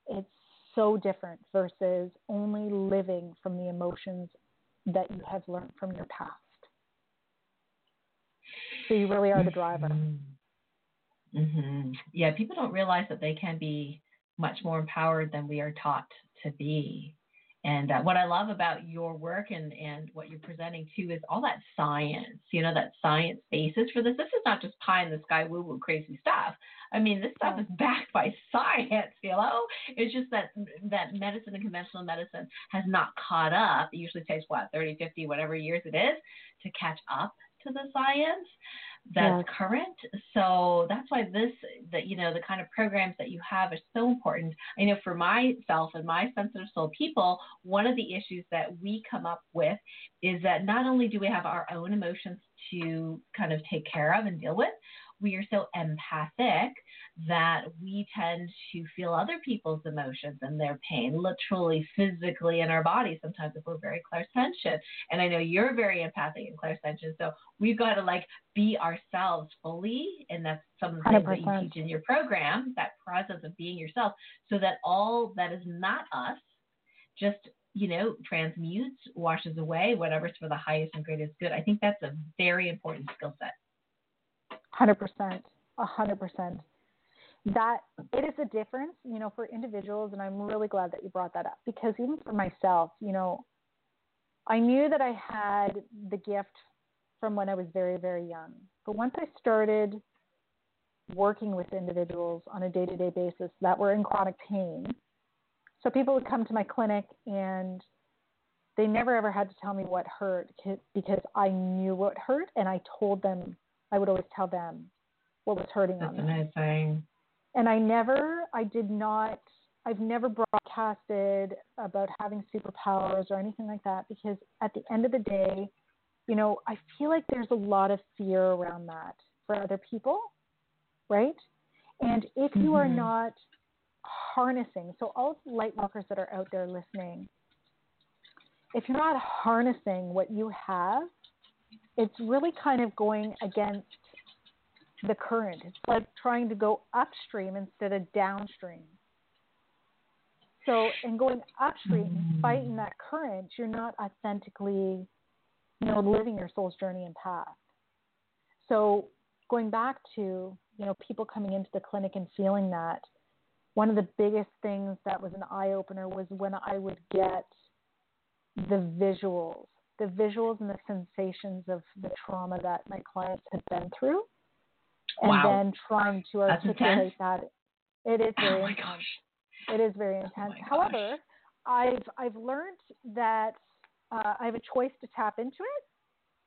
it's so different versus only living from the emotions that you have learned from your past. So you really are the driver. Mm-hmm. Yeah, people don't realize that they can be much more empowered than we are taught to be. And uh, what I love about your work and, and what you're presenting too is all that science, you know, that science basis for this. This is not just pie in the sky woo woo crazy stuff. I mean, this stuff is backed by science, you know? It's just that that medicine and conventional medicine has not caught up. It usually takes what, 30, 50, whatever years it is to catch up to the science that's yes. current. So that's why this, that you know, the kind of programs that you have are so important. I know for myself and my sensitive soul people, one of the issues that we come up with is that not only do we have our own emotions to kind of take care of and deal with, we are so empathic that we tend to feel other people's emotions and their pain, literally, physically in our body. Sometimes if we're very clairsentient, and I know you're very empathic and clairsentient, so we've got to like be ourselves fully, and that's something 100%. that you teach in your program, that process of being yourself, so that all that is not us just you know, transmutes, washes away, whatever's for the highest and greatest good. I think that's a very important skill set. Hundred percent, a hundred percent. That it is a difference, you know, for individuals, and I'm really glad that you brought that up because even for myself, you know, I knew that I had the gift from when I was very, very young. But once I started working with individuals on a day to day basis that were in chronic pain, so people would come to my clinic and they never ever had to tell me what hurt because I knew what hurt and I told them, I would always tell them what was hurting That's them. amazing. And I never, I did not, I've never broadcasted about having superpowers or anything like that because at the end of the day, you know, I feel like there's a lot of fear around that for other people, right? And if you mm-hmm. are not harnessing, so all light walkers that are out there listening, if you're not harnessing what you have, it's really kind of going against the current. It's like trying to go upstream instead of downstream. So, in going upstream, mm-hmm. fighting that current, you're not authentically, you know, living your soul's journey and path. So, going back to, you know, people coming into the clinic and feeling that, one of the biggest things that was an eye opener was when I would get the visuals, the visuals and the sensations of the trauma that my clients have been through, and wow. then trying to articulate that. It is very oh intense. Gosh. It is very oh intense. Oh However, I've I've learned that uh, I have a choice to tap into it,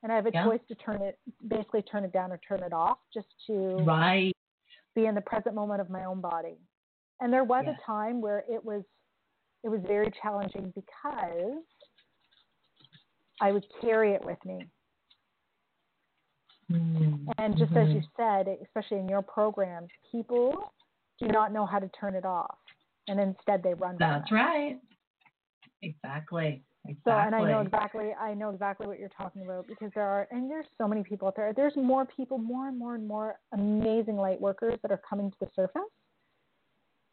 and I have a yeah. choice to turn it, basically turn it down or turn it off, just to right. be in the present moment of my own body. And there was yes. a time where it was it was very challenging because I would carry it with me. Mm-hmm. And just as you said, especially in your program, people do not know how to turn it off, and instead they run. That's right. Exactly. Exactly. So, and I know exactly, I know exactly what you're talking about because there are, and there's so many people out there. There's more people, more and more and more amazing light workers that are coming to the surface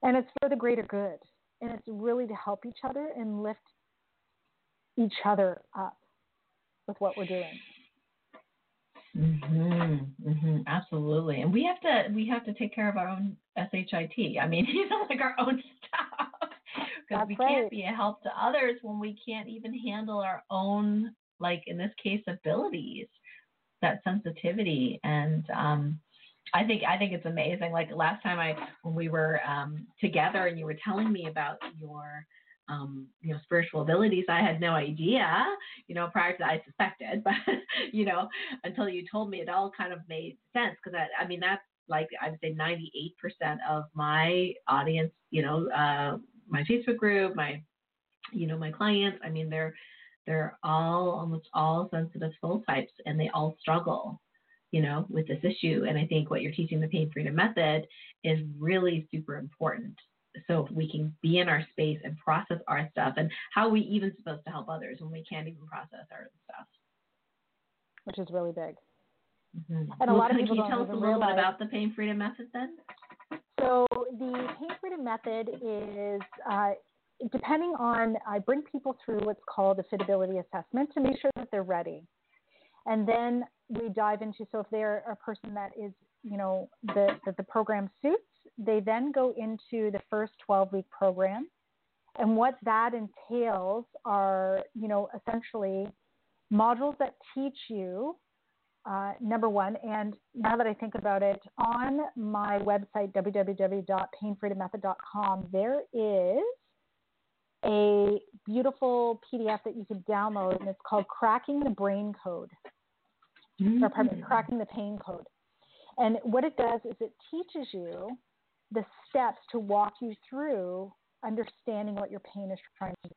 and it's for the greater good. And it's really to help each other and lift each other up with what we're doing. Mhm. Mhm. Absolutely. And we have to we have to take care of our own shit. I mean, you know, like our own stuff. Because we right. can't be a help to others when we can't even handle our own, like in this case, abilities, that sensitivity. And um, I think I think it's amazing. Like last time I when we were um, together and you were telling me about your um, you know spiritual abilities, I had no idea. You know, prior to that, I suspected, but you know, until you told me, it all kind of made sense because I, I mean that's like I would say 98% of my audience. You know, uh, my Facebook group, my you know my clients. I mean they're they're all almost all sensitive soul types, and they all struggle you know, with this issue. And I think what you're teaching the pain freedom method is really super important. So we can be in our space and process our stuff and how are we even supposed to help others when we can't even process our stuff. Which is really big. Mm-hmm. And a well, lot of people can you tell us a little realize... bit about the pain freedom method then? So the pain freedom method is uh, depending on I bring people through what's called a fitability assessment to make sure that they're ready. And then we dive into so if they're a person that is you know the, that the program suits they then go into the first 12 week program and what that entails are you know essentially modules that teach you uh, number one and now that i think about it on my website www.painfreedommethod.com there is a beautiful pdf that you can download and it's called cracking the brain code mm-hmm. or pardon cracking the pain code. And what it does is it teaches you the steps to walk you through understanding what your pain is trying to do.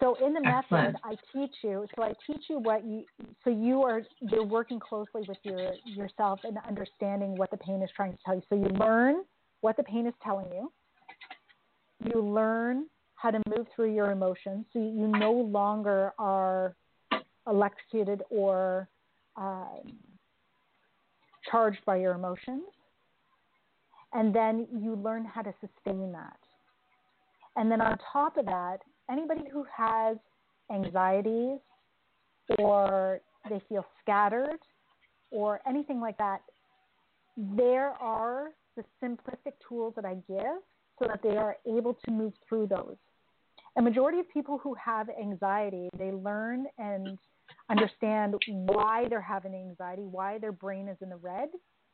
So in the Excellent. method, I teach you. So I teach you what you. So you are you're working closely with your yourself and understanding what the pain is trying to tell you. So you learn what the pain is telling you. You learn how to move through your emotions. So you no longer are electrocuted or um, charged by your emotions. And then you learn how to sustain that. And then on top of that, anybody who has anxieties or they feel scattered or anything like that, there are the simplistic tools that I give so that they are able to move through those. A majority of people who have anxiety, they learn and understand why they're having anxiety, why their brain is in the red,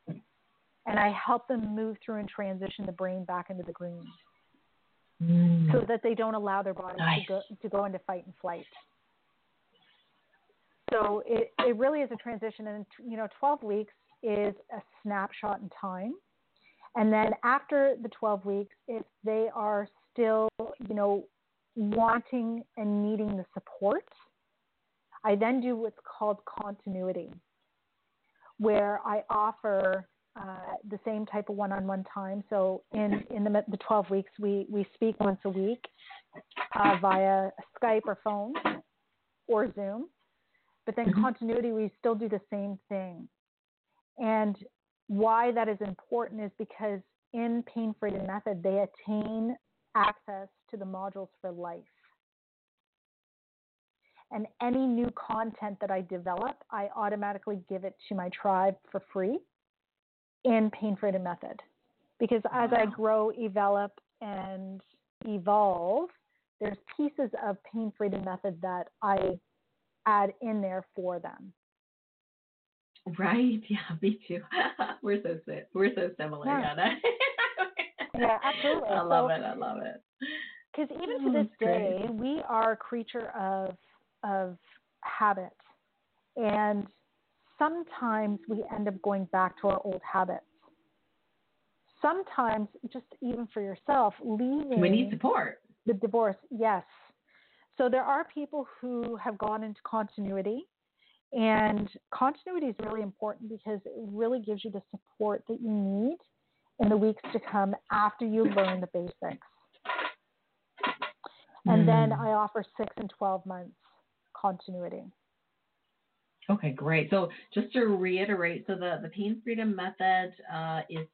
and I help them move through and transition the brain back into the green mm. so that they don't allow their body nice. to, go, to go into fight and flight. So it, it really is a transition, and you know, 12 weeks is a snapshot in time. And then after the 12 weeks, if they are still, you know, wanting and needing the support, I then do what's called continuity, where I offer uh, the same type of one-on-one time. So in in the, the 12 weeks, we we speak once a week uh, via Skype or phone or Zoom. But then mm-hmm. continuity, we still do the same thing. And why that is important is because in Pain Freedom Method, they attain access to the modules for life. And any new content that I develop, I automatically give it to my tribe for free in Pain Freedom Method. Because as wow. I grow, develop, and evolve, there's pieces of Pain Freedom Method that I add in there for them. Right. Yeah, me too. we're so we're so similar, yeah. yeah, absolutely. I love so, it. I love it. Because even to mm, this day, we are a creature of of habit. And sometimes we end up going back to our old habits. Sometimes, just even for yourself, leaving. We need support. The divorce, yes. So there are people who have gone into continuity, and continuity is really important because it really gives you the support that you need in the weeks to come after you learn the basics. And mm. then I offer six and 12 months continuity. Okay, great. So just to reiterate, so the, the pain freedom method uh, is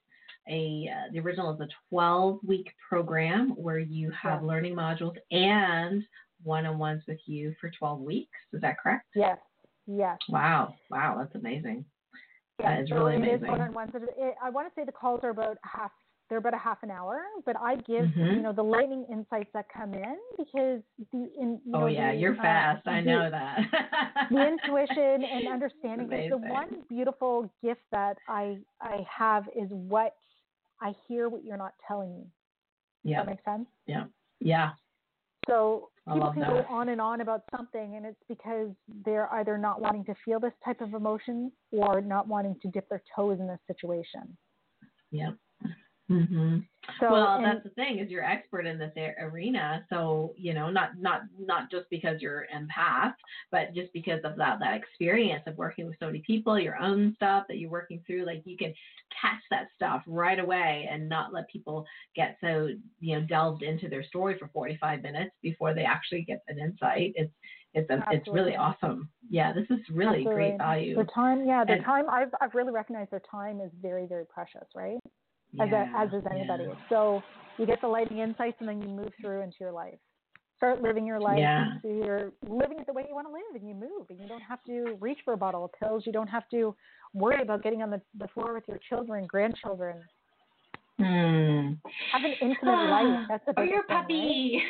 a uh, the original is a 12 week program where you have yes. learning modules and one-on-ones with you for 12 weeks. Is that correct? Yes. Yes. Wow. Wow. That's amazing. Yeah, that is so really amazing. one-on-ones. I want to say the calls are about half they're about a half an hour, but I give mm-hmm. you know the lightning insights that come in because the in, you oh know, yeah the, you're uh, fast I know that the intuition and understanding is the one beautiful gift that I I have is what I hear what you're not telling me. Yeah, that makes sense. Yeah, yeah. So people can go on and on about something, and it's because they're either not wanting to feel this type of emotion or not wanting to dip their toes in this situation. Yeah. Mm-hmm. So, well, and, that's the thing is you're expert in this arena. So you know, not not not just because you're empath, but just because of that that experience of working with so many people, your own stuff that you're working through. Like you can catch that stuff right away and not let people get so you know delved into their story for 45 minutes before they actually get an insight. It's it's a, it's really awesome. Yeah, this is really Absolutely. great value. The time, yeah, the and, time I've I've really recognized their time is very very precious, right? Yeah, as, a, as is anybody. Yeah. So you get the lighting insights and then you move through into your life. Start living your life. Yeah. So you're living it the way you want to live and you move and you don't have to reach for a bottle of pills. You don't have to worry about getting on the, the floor with your children, grandchildren. Hmm. Have an intimate life. That's the Or your puppy.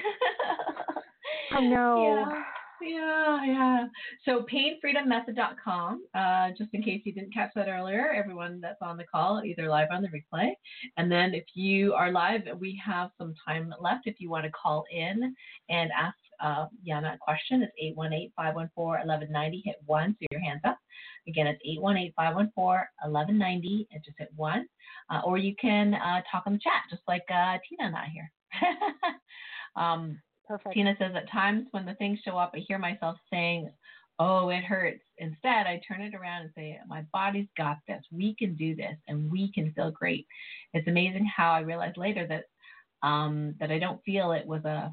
Right? I know. Yeah. Yeah, yeah. So painfreedommethod.com, uh, just in case you didn't catch that earlier, everyone that's on the call, either live on the replay. And then if you are live, we have some time left if you want to call in and ask uh, Janna a question. It's 818-514-1190. Hit 1, so your hand's up. Again, it's 818-514-1190 and just hit 1. Uh, or you can uh, talk on the chat, just like uh, Tina and I here. um, Perfect. Tina says, at times when the things show up, I hear myself saying, oh, it hurts. Instead, I turn it around and say, my body's got this. We can do this and we can feel great. It's amazing how I realized later that um, that I don't feel it was a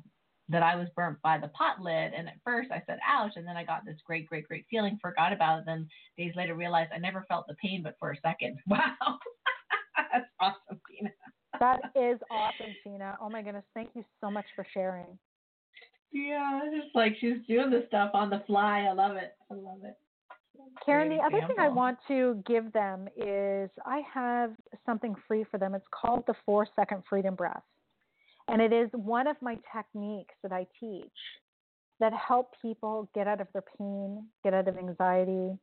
that I was burnt by the pot lid. And at first I said, ouch. And then I got this great, great, great feeling, forgot about it. Then days later realized I never felt the pain, but for a second. Wow. That's awesome, Tina. that is awesome, Tina. Oh my goodness. Thank you so much for sharing. Yeah, it's like she's doing the stuff on the fly. I love it. I love it. Karen, the other thing I want to give them is I have something free for them. It's called the four second freedom breath. And it is one of my techniques that I teach that help people get out of their pain, get out of anxiety.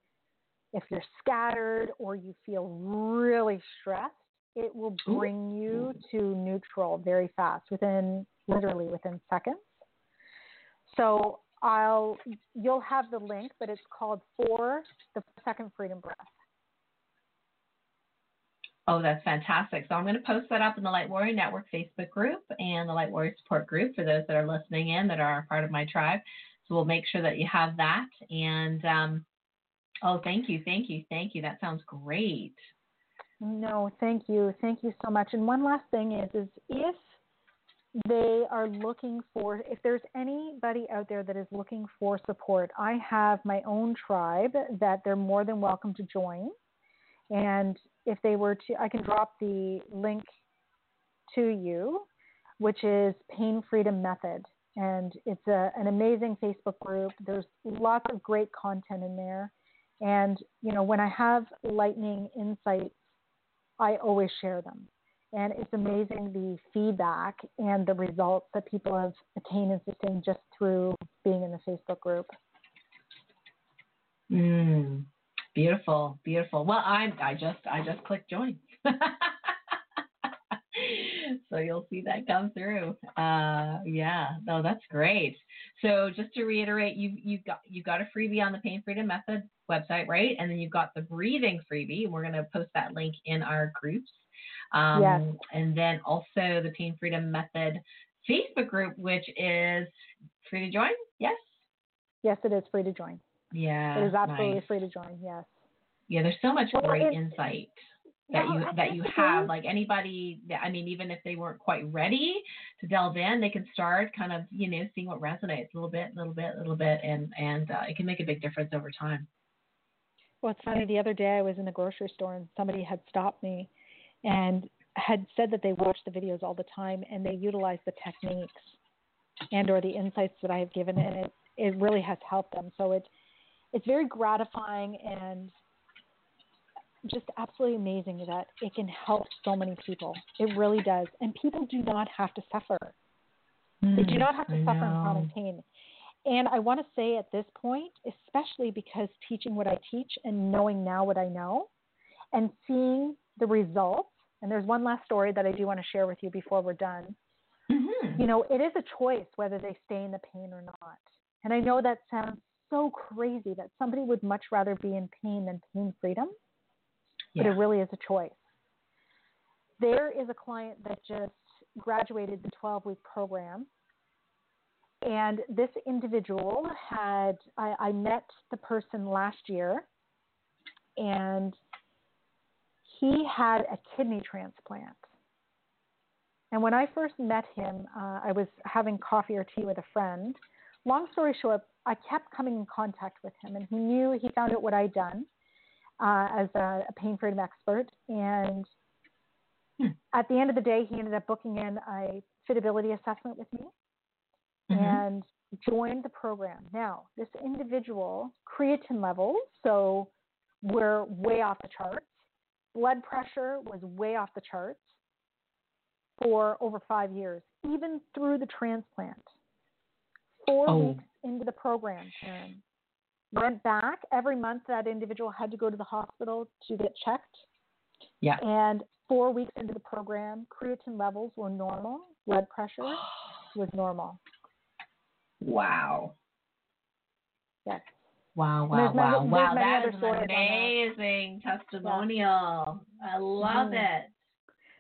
If you're scattered or you feel really stressed, it will bring you to neutral very fast within literally within seconds. So I'll you'll have the link, but it's called for the second freedom breath. Oh, that's fantastic. So I'm going to post that up in the Light Warrior Network Facebook group and the Light Warrior Support group for those that are listening in that are part of my tribe. So we'll make sure that you have that. And um, oh, thank you, thank you, thank you. That sounds great. No, thank you, thank you so much. And one last thing is, is if they are looking for if there's anybody out there that is looking for support i have my own tribe that they're more than welcome to join and if they were to, I can drop the link to you, which is Pain Freedom Method. And it's a, an amazing Facebook group. There's lots of great content in there. And, you know, when I have lightning insights, I always share them. And it's amazing the feedback and the results that people have attained and sustained just through being in the Facebook group. Mm. Beautiful, beautiful. Well, I I just I just clicked join. so you'll see that come through. Uh, yeah, no, that's great. So just to reiterate, you you got you got a freebie on the Pain Freedom Method website, right? And then you've got the breathing freebie, and we're going to post that link in our groups. Um, yes. And then also the Pain Freedom Method Facebook group, which is free to join. Yes. Yes, it is free to join. Yeah. It is absolutely nice. free to join. Yes. Yeah, there's so much well, great insight that you that you have. Like anybody, that, I mean, even if they weren't quite ready to delve in, they can start kind of you know seeing what resonates a little bit, a little bit, a little bit, and and uh, it can make a big difference over time. Well, it's funny. The other day I was in the grocery store and somebody had stopped me and had said that they watch the videos all the time and they utilize the techniques and or the insights that I have given and it it really has helped them. So it it's very gratifying and just absolutely amazing that it can help so many people. It really does. And people do not have to suffer. Mm, they do mm, not have to I suffer in chronic pain. And I want to say at this point, especially because teaching what I teach and knowing now what I know and seeing the results, and there's one last story that I do want to share with you before we're done. Mm-hmm. You know, it is a choice whether they stay in the pain or not. And I know that sounds so crazy that somebody would much rather be in pain than pain freedom, yeah. but it really is a choice. There is a client that just graduated the 12 week program. And this individual had, I, I met the person last year, and he had a kidney transplant. And when I first met him, uh, I was having coffee or tea with a friend. Long story short, I kept coming in contact with him, and he knew he found out what I'd done uh, as a, a, pain freedom expert. And hmm. at the end of the day, he ended up booking in a fitability assessment with me mm-hmm. and joined the program. Now, this individual creatine levels, so we're way off the charts. Blood pressure was way off the charts for over five years, even through the transplant. Four oh. weeks into the program, Karen. Went back every month. That individual had to go to the hospital to get checked. Yeah. And four weeks into the program, creatine levels were normal. Blood pressure was normal. Wow. Yes. Wow, wow, wow, wow. That is an amazing testimonial. Yeah. I love mm-hmm. it.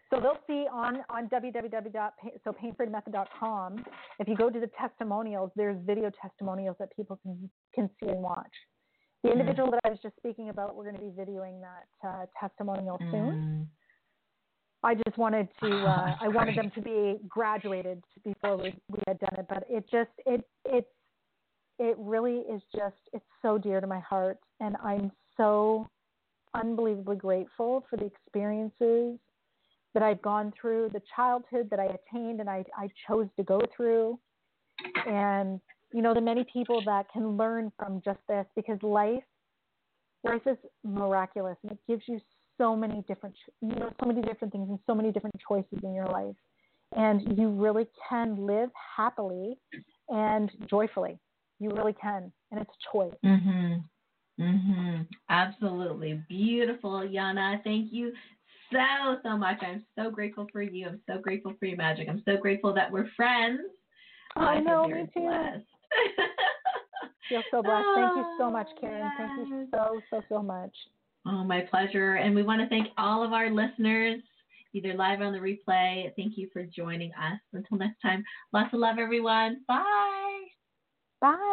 so they'll see on on www.painfreedommethod.com. If you go to the testimonials, there's video testimonials that people can can see and watch. The mm. individual mm. that I was just speaking about, we're going to be videoing that uh, testimonial mm. soon. I just wanted to, uh, I wanted them to be graduated before we, we had done it, but it just, it, it, it really is just, it's so dear to my heart. And I'm so unbelievably grateful for the experiences that I've gone through, the childhood that I attained and I, I chose to go through. And, you know, the many people that can learn from just this because life, life is miraculous and it gives you so many different, you know, so many different things and so many different choices in your life. And you really can live happily and joyfully. You really can. And it's a choice. Mm-hmm. Mm-hmm. Absolutely. Beautiful, Janna. Thank you so, so much. I'm so grateful for you. I'm so grateful for your magic. I'm so grateful that we're friends. I know, me too. Blessed. Feel so blessed. Thank you so much, Karen. Thank you so, so, so much. Oh, my pleasure. And we want to thank all of our listeners, either live or on the replay. Thank you for joining us. Until next time, lots of love, everyone. Bye. Bye.